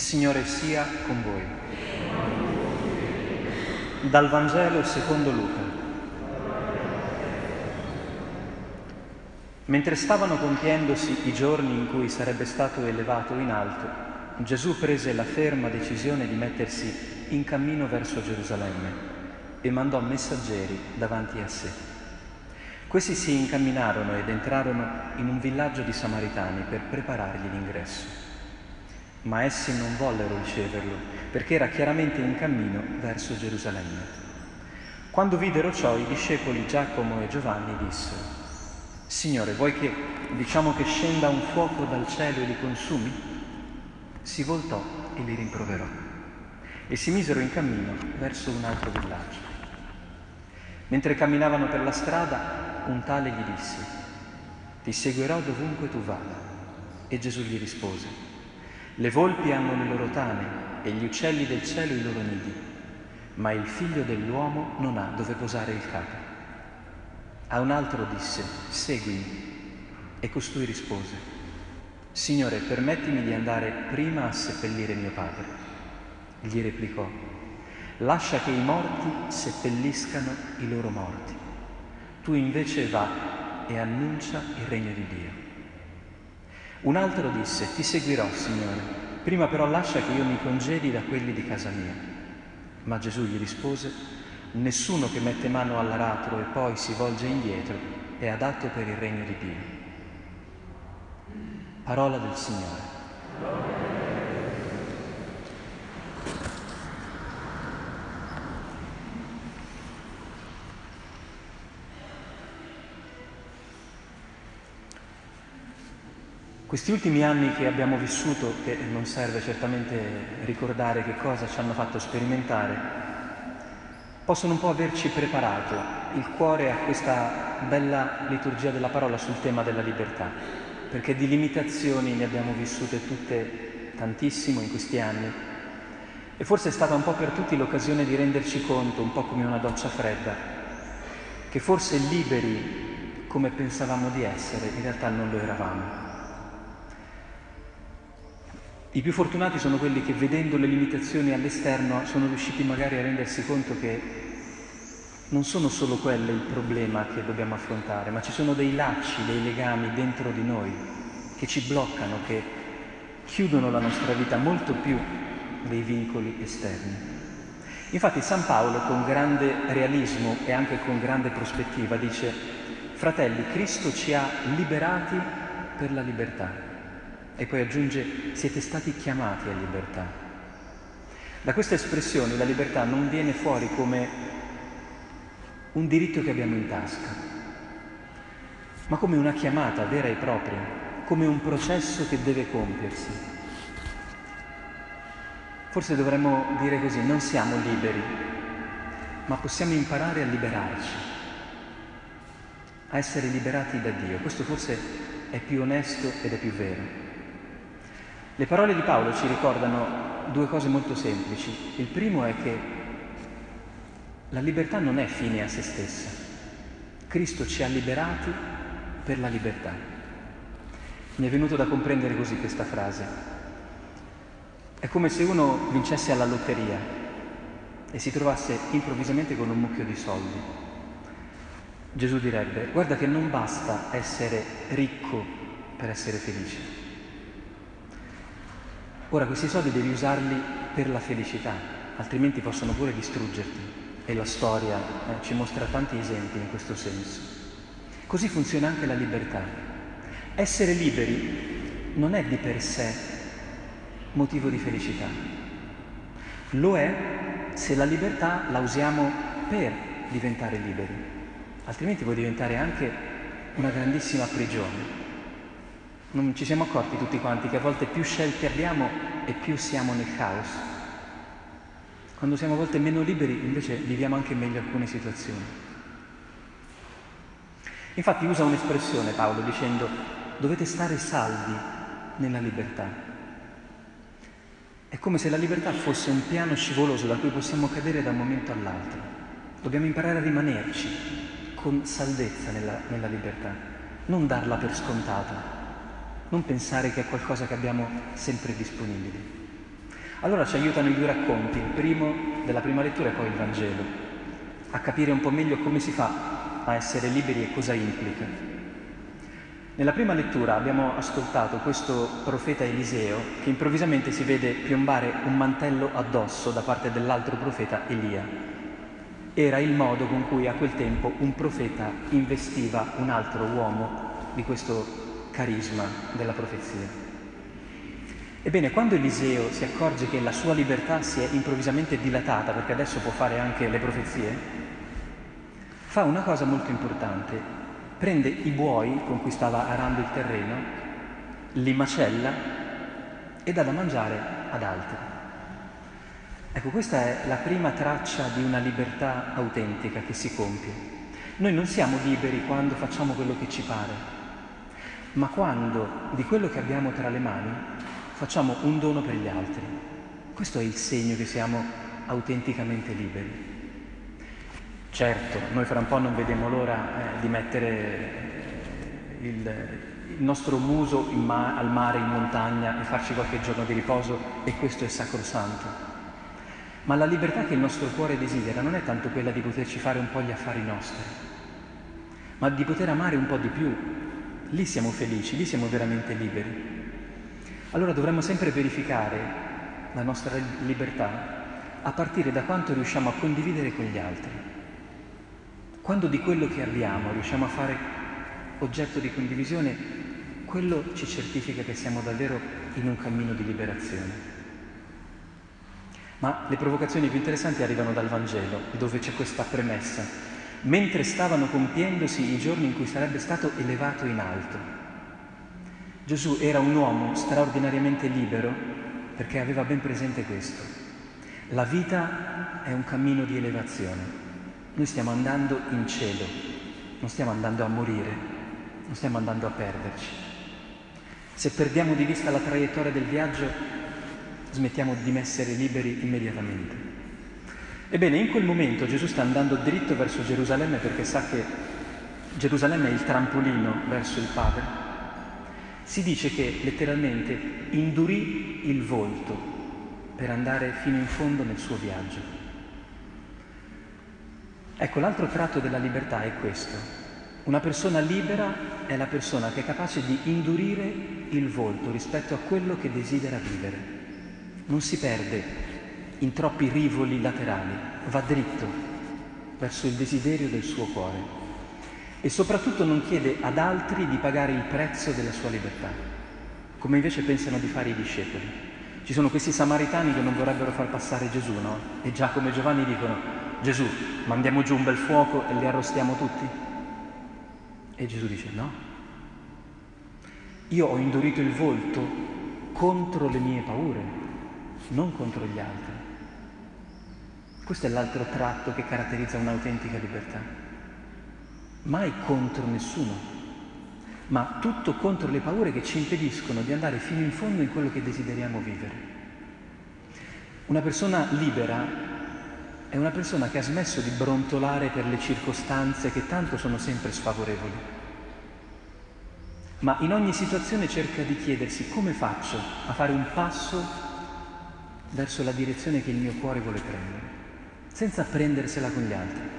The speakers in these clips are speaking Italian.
Signore sia con voi. Dal Vangelo secondo Luca. Mentre stavano compiendosi i giorni in cui sarebbe stato elevato in alto, Gesù prese la ferma decisione di mettersi in cammino verso Gerusalemme e mandò messaggeri davanti a sé. Questi si incamminarono ed entrarono in un villaggio di Samaritani per preparargli l'ingresso. Ma essi non vollero riceverlo perché era chiaramente in cammino verso Gerusalemme. Quando videro ciò, i discepoli Giacomo e Giovanni dissero, Signore, vuoi che diciamo che scenda un fuoco dal cielo e li consumi? Si voltò e li rimproverò e si misero in cammino verso un altro villaggio. Mentre camminavano per la strada, un tale gli disse, ti seguirò dovunque tu vada. E Gesù gli rispose, le volpi hanno le loro tane e gli uccelli del cielo i loro nidi, ma il figlio dell'uomo non ha dove posare il capo. A un altro disse, seguimi. E costui rispose, Signore, permettimi di andare prima a seppellire mio padre. Gli replicò, lascia che i morti seppelliscano i loro morti. Tu invece va e annuncia il regno di Dio. Un altro disse, ti seguirò, Signore, prima però lascia che io mi congedi da quelli di casa mia. Ma Gesù gli rispose, Nessuno che mette mano all'aratro e poi si volge indietro è adatto per il regno di Dio. Parola del Signore. Questi ultimi anni che abbiamo vissuto, che non serve certamente ricordare che cosa ci hanno fatto sperimentare, possono un po' averci preparato il cuore a questa bella liturgia della parola sul tema della libertà, perché di limitazioni ne abbiamo vissute tutte tantissimo in questi anni e forse è stata un po' per tutti l'occasione di renderci conto, un po' come una doccia fredda, che forse liberi come pensavamo di essere, in realtà non lo eravamo. I più fortunati sono quelli che vedendo le limitazioni all'esterno sono riusciti magari a rendersi conto che non sono solo quelle il problema che dobbiamo affrontare, ma ci sono dei lacci, dei legami dentro di noi che ci bloccano, che chiudono la nostra vita molto più dei vincoli esterni. Infatti San Paolo con grande realismo e anche con grande prospettiva dice, fratelli, Cristo ci ha liberati per la libertà e poi aggiunge, siete stati chiamati a libertà. Da queste espressioni la libertà non viene fuori come un diritto che abbiamo in tasca, ma come una chiamata vera e propria, come un processo che deve compiersi. Forse dovremmo dire così, non siamo liberi, ma possiamo imparare a liberarci, a essere liberati da Dio. Questo forse è più onesto ed è più vero. Le parole di Paolo ci ricordano due cose molto semplici. Il primo è che la libertà non è fine a se stessa. Cristo ci ha liberati per la libertà. Mi è venuto da comprendere così questa frase. È come se uno vincesse alla lotteria e si trovasse improvvisamente con un mucchio di soldi. Gesù direbbe, guarda che non basta essere ricco per essere felice. Ora questi soldi devi usarli per la felicità, altrimenti possono pure distruggerti e la storia eh, ci mostra tanti esempi in questo senso. Così funziona anche la libertà. Essere liberi non è di per sé motivo di felicità. Lo è se la libertà la usiamo per diventare liberi, altrimenti può diventare anche una grandissima prigione. Non ci siamo accorti tutti quanti che a volte più scelte abbiamo e più siamo nel caos. Quando siamo a volte meno liberi, invece viviamo anche meglio alcune situazioni. Infatti usa un'espressione Paolo dicendo dovete stare saldi nella libertà. È come se la libertà fosse un piano scivoloso da cui possiamo cadere da un momento all'altro. Dobbiamo imparare a rimanerci con saldezza nella, nella libertà, non darla per scontata, non pensare che è qualcosa che abbiamo sempre disponibile. Allora ci aiutano i due racconti, il primo della prima lettura e poi il Vangelo, a capire un po' meglio come si fa a essere liberi e cosa implica. Nella prima lettura abbiamo ascoltato questo profeta Eliseo che improvvisamente si vede piombare un mantello addosso da parte dell'altro profeta Elia. Era il modo con cui a quel tempo un profeta investiva un altro uomo di questo carisma della profezia. Ebbene, quando Eliseo si accorge che la sua libertà si è improvvisamente dilatata, perché adesso può fare anche le profezie, fa una cosa molto importante. Prende i buoi con cui stava arando il terreno, li macella e dà da mangiare ad altri. Ecco, questa è la prima traccia di una libertà autentica che si compie. Noi non siamo liberi quando facciamo quello che ci pare, ma quando di quello che abbiamo tra le mani facciamo un dono per gli altri. Questo è il segno che siamo autenticamente liberi. Certo, noi fra un po' non vediamo l'ora eh, di mettere eh, il, il nostro muso ma- al mare, in montagna e farci qualche giorno di riposo e questo è sacrosanto. Ma la libertà che il nostro cuore desidera non è tanto quella di poterci fare un po' gli affari nostri, ma di poter amare un po' di più. Lì siamo felici, lì siamo veramente liberi. Allora dovremmo sempre verificare la nostra libertà a partire da quanto riusciamo a condividere con gli altri. Quando di quello che abbiamo riusciamo a fare oggetto di condivisione, quello ci certifica che siamo davvero in un cammino di liberazione. Ma le provocazioni più interessanti arrivano dal Vangelo, dove c'è questa premessa. Mentre stavano compiendosi i giorni in cui sarebbe stato elevato in alto, Gesù era un uomo straordinariamente libero perché aveva ben presente questo. La vita è un cammino di elevazione. Noi stiamo andando in cielo, non stiamo andando a morire, non stiamo andando a perderci. Se perdiamo di vista la traiettoria del viaggio, smettiamo di essere liberi immediatamente. Ebbene, in quel momento Gesù sta andando dritto verso Gerusalemme perché sa che Gerusalemme è il trampolino verso il Padre si dice che letteralmente indurì il volto per andare fino in fondo nel suo viaggio. Ecco, l'altro tratto della libertà è questo. Una persona libera è la persona che è capace di indurire il volto rispetto a quello che desidera vivere. Non si perde in troppi rivoli laterali, va dritto verso il desiderio del suo cuore e soprattutto non chiede ad altri di pagare il prezzo della sua libertà, come invece pensano di fare i discepoli. Ci sono questi samaritani che non vorrebbero far passare Gesù, no? E Giacomo e Giovanni dicono, Gesù, mandiamo giù un bel fuoco e li arrostiamo tutti? E Gesù dice, no. Io ho indurito il volto contro le mie paure, non contro gli altri. Questo è l'altro tratto che caratterizza un'autentica libertà. Mai contro nessuno, ma tutto contro le paure che ci impediscono di andare fino in fondo in quello che desideriamo vivere. Una persona libera è una persona che ha smesso di brontolare per le circostanze che tanto sono sempre sfavorevoli, ma in ogni situazione cerca di chiedersi come faccio a fare un passo verso la direzione che il mio cuore vuole prendere, senza prendersela con gli altri.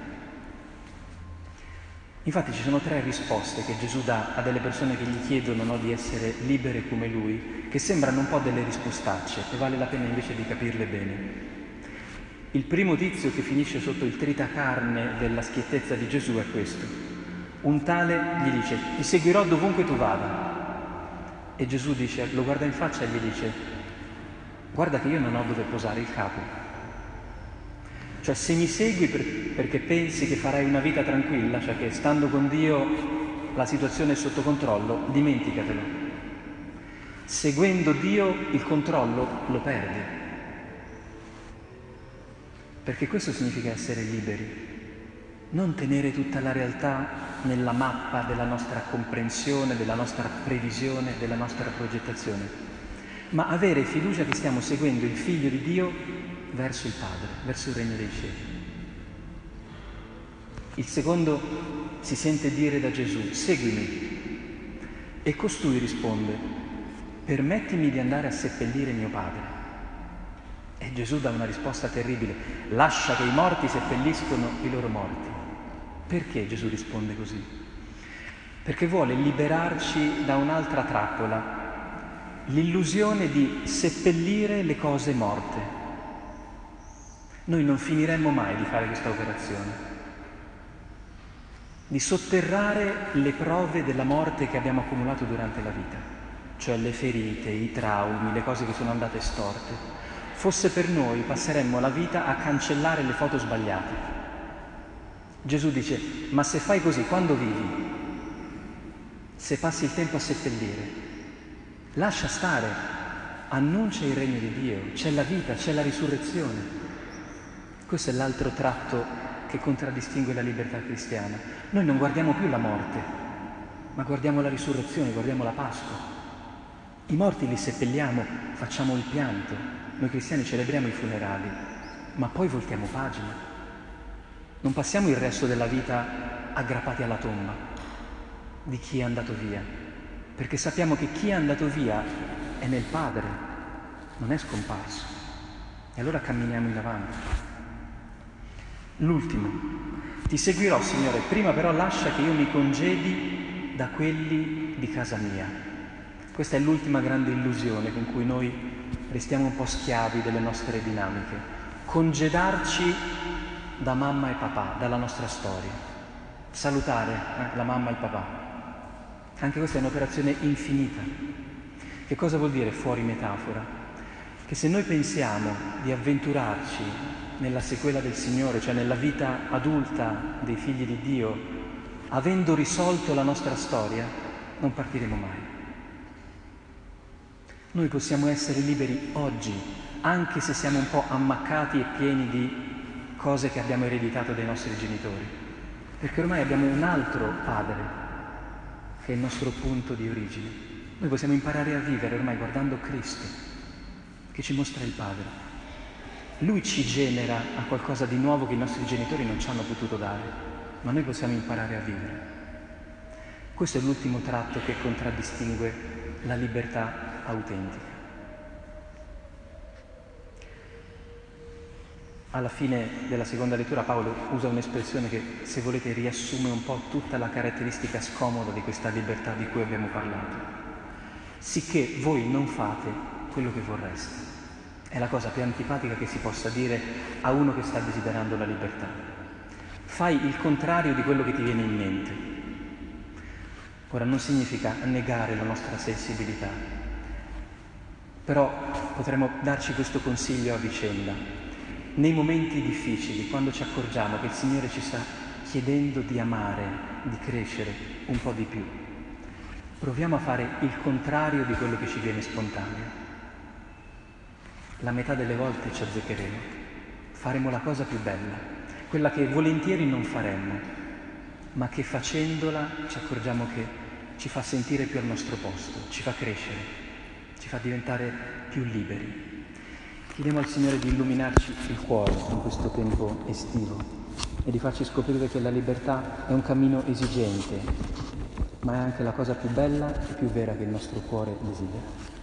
Infatti ci sono tre risposte che Gesù dà a delle persone che gli chiedono no, di essere libere come lui, che sembrano un po' delle rispostacce e vale la pena invece di capirle bene. Il primo tizio che finisce sotto il tritacarne della schiettezza di Gesù è questo. Un tale gli dice, ti seguirò dovunque tu vada. E Gesù dice, lo guarda in faccia e gli dice, guarda che io non ho dove posare il capo. Cioè se mi segui per, perché pensi che farai una vita tranquilla, cioè che stando con Dio la situazione è sotto controllo, dimenticatelo. Seguendo Dio il controllo lo perdi. Perché questo significa essere liberi. Non tenere tutta la realtà nella mappa della nostra comprensione, della nostra previsione, della nostra progettazione, ma avere fiducia che stiamo seguendo il Figlio di Dio verso il Padre, verso il regno dei cieli. Il secondo si sente dire da Gesù, seguimi. E costui risponde, permettimi di andare a seppellire mio padre. E Gesù dà una risposta terribile, lascia che i morti seppelliscono i loro morti. Perché Gesù risponde così? Perché vuole liberarci da un'altra trappola, l'illusione di seppellire le cose morte. Noi non finiremmo mai di fare questa operazione, di sotterrare le prove della morte che abbiamo accumulato durante la vita, cioè le ferite, i traumi, le cose che sono andate storte fosse per noi passeremmo la vita a cancellare le foto sbagliate. Gesù dice, ma se fai così, quando vivi? Se passi il tempo a seppellire, lascia stare, annuncia il regno di Dio, c'è la vita, c'è la risurrezione. Questo è l'altro tratto che contraddistingue la libertà cristiana. Noi non guardiamo più la morte, ma guardiamo la risurrezione, guardiamo la Pasqua. I morti li seppelliamo, facciamo il pianto, noi cristiani celebriamo i funerali, ma poi voltiamo pagina. Non passiamo il resto della vita aggrappati alla tomba di chi è andato via, perché sappiamo che chi è andato via è nel Padre, non è scomparso. E allora camminiamo in avanti. L'ultimo, ti seguirò Signore, prima però lascia che io mi congedi da quelli di casa mia. Questa è l'ultima grande illusione con cui noi restiamo un po' schiavi delle nostre dinamiche, congedarci da mamma e papà, dalla nostra storia, salutare eh, la mamma e il papà. Anche questa è un'operazione infinita. Che cosa vuol dire fuori metafora? Che se noi pensiamo di avventurarci nella sequela del Signore, cioè nella vita adulta dei figli di Dio, avendo risolto la nostra storia, non partiremo mai. Noi possiamo essere liberi oggi, anche se siamo un po' ammaccati e pieni di cose che abbiamo ereditato dai nostri genitori, perché ormai abbiamo un altro padre che è il nostro punto di origine. Noi possiamo imparare a vivere ormai guardando Cristo, che ci mostra il Padre. Lui ci genera a qualcosa di nuovo che i nostri genitori non ci hanno potuto dare, ma noi possiamo imparare a vivere. Questo è l'ultimo tratto che contraddistingue la libertà autentica. Alla fine della seconda lettura Paolo usa un'espressione che, se volete, riassume un po' tutta la caratteristica scomoda di questa libertà di cui abbiamo parlato. Sicché voi non fate quello che vorreste. È la cosa più antipatica che si possa dire a uno che sta desiderando la libertà. Fai il contrario di quello che ti viene in mente. Ora non significa negare la nostra sensibilità, però potremmo darci questo consiglio a vicenda. Nei momenti difficili, quando ci accorgiamo che il Signore ci sta chiedendo di amare, di crescere un po' di più, proviamo a fare il contrario di quello che ci viene spontaneo. La metà delle volte ci azzeccheremo, faremo la cosa più bella, quella che volentieri non faremmo, ma che facendola ci accorgiamo che ci fa sentire più al nostro posto, ci fa crescere ci fa diventare più liberi. Chiediamo al Signore di illuminarci il cuore in questo tempo estivo e di farci scoprire che la libertà è un cammino esigente, ma è anche la cosa più bella e più vera che il nostro cuore desidera.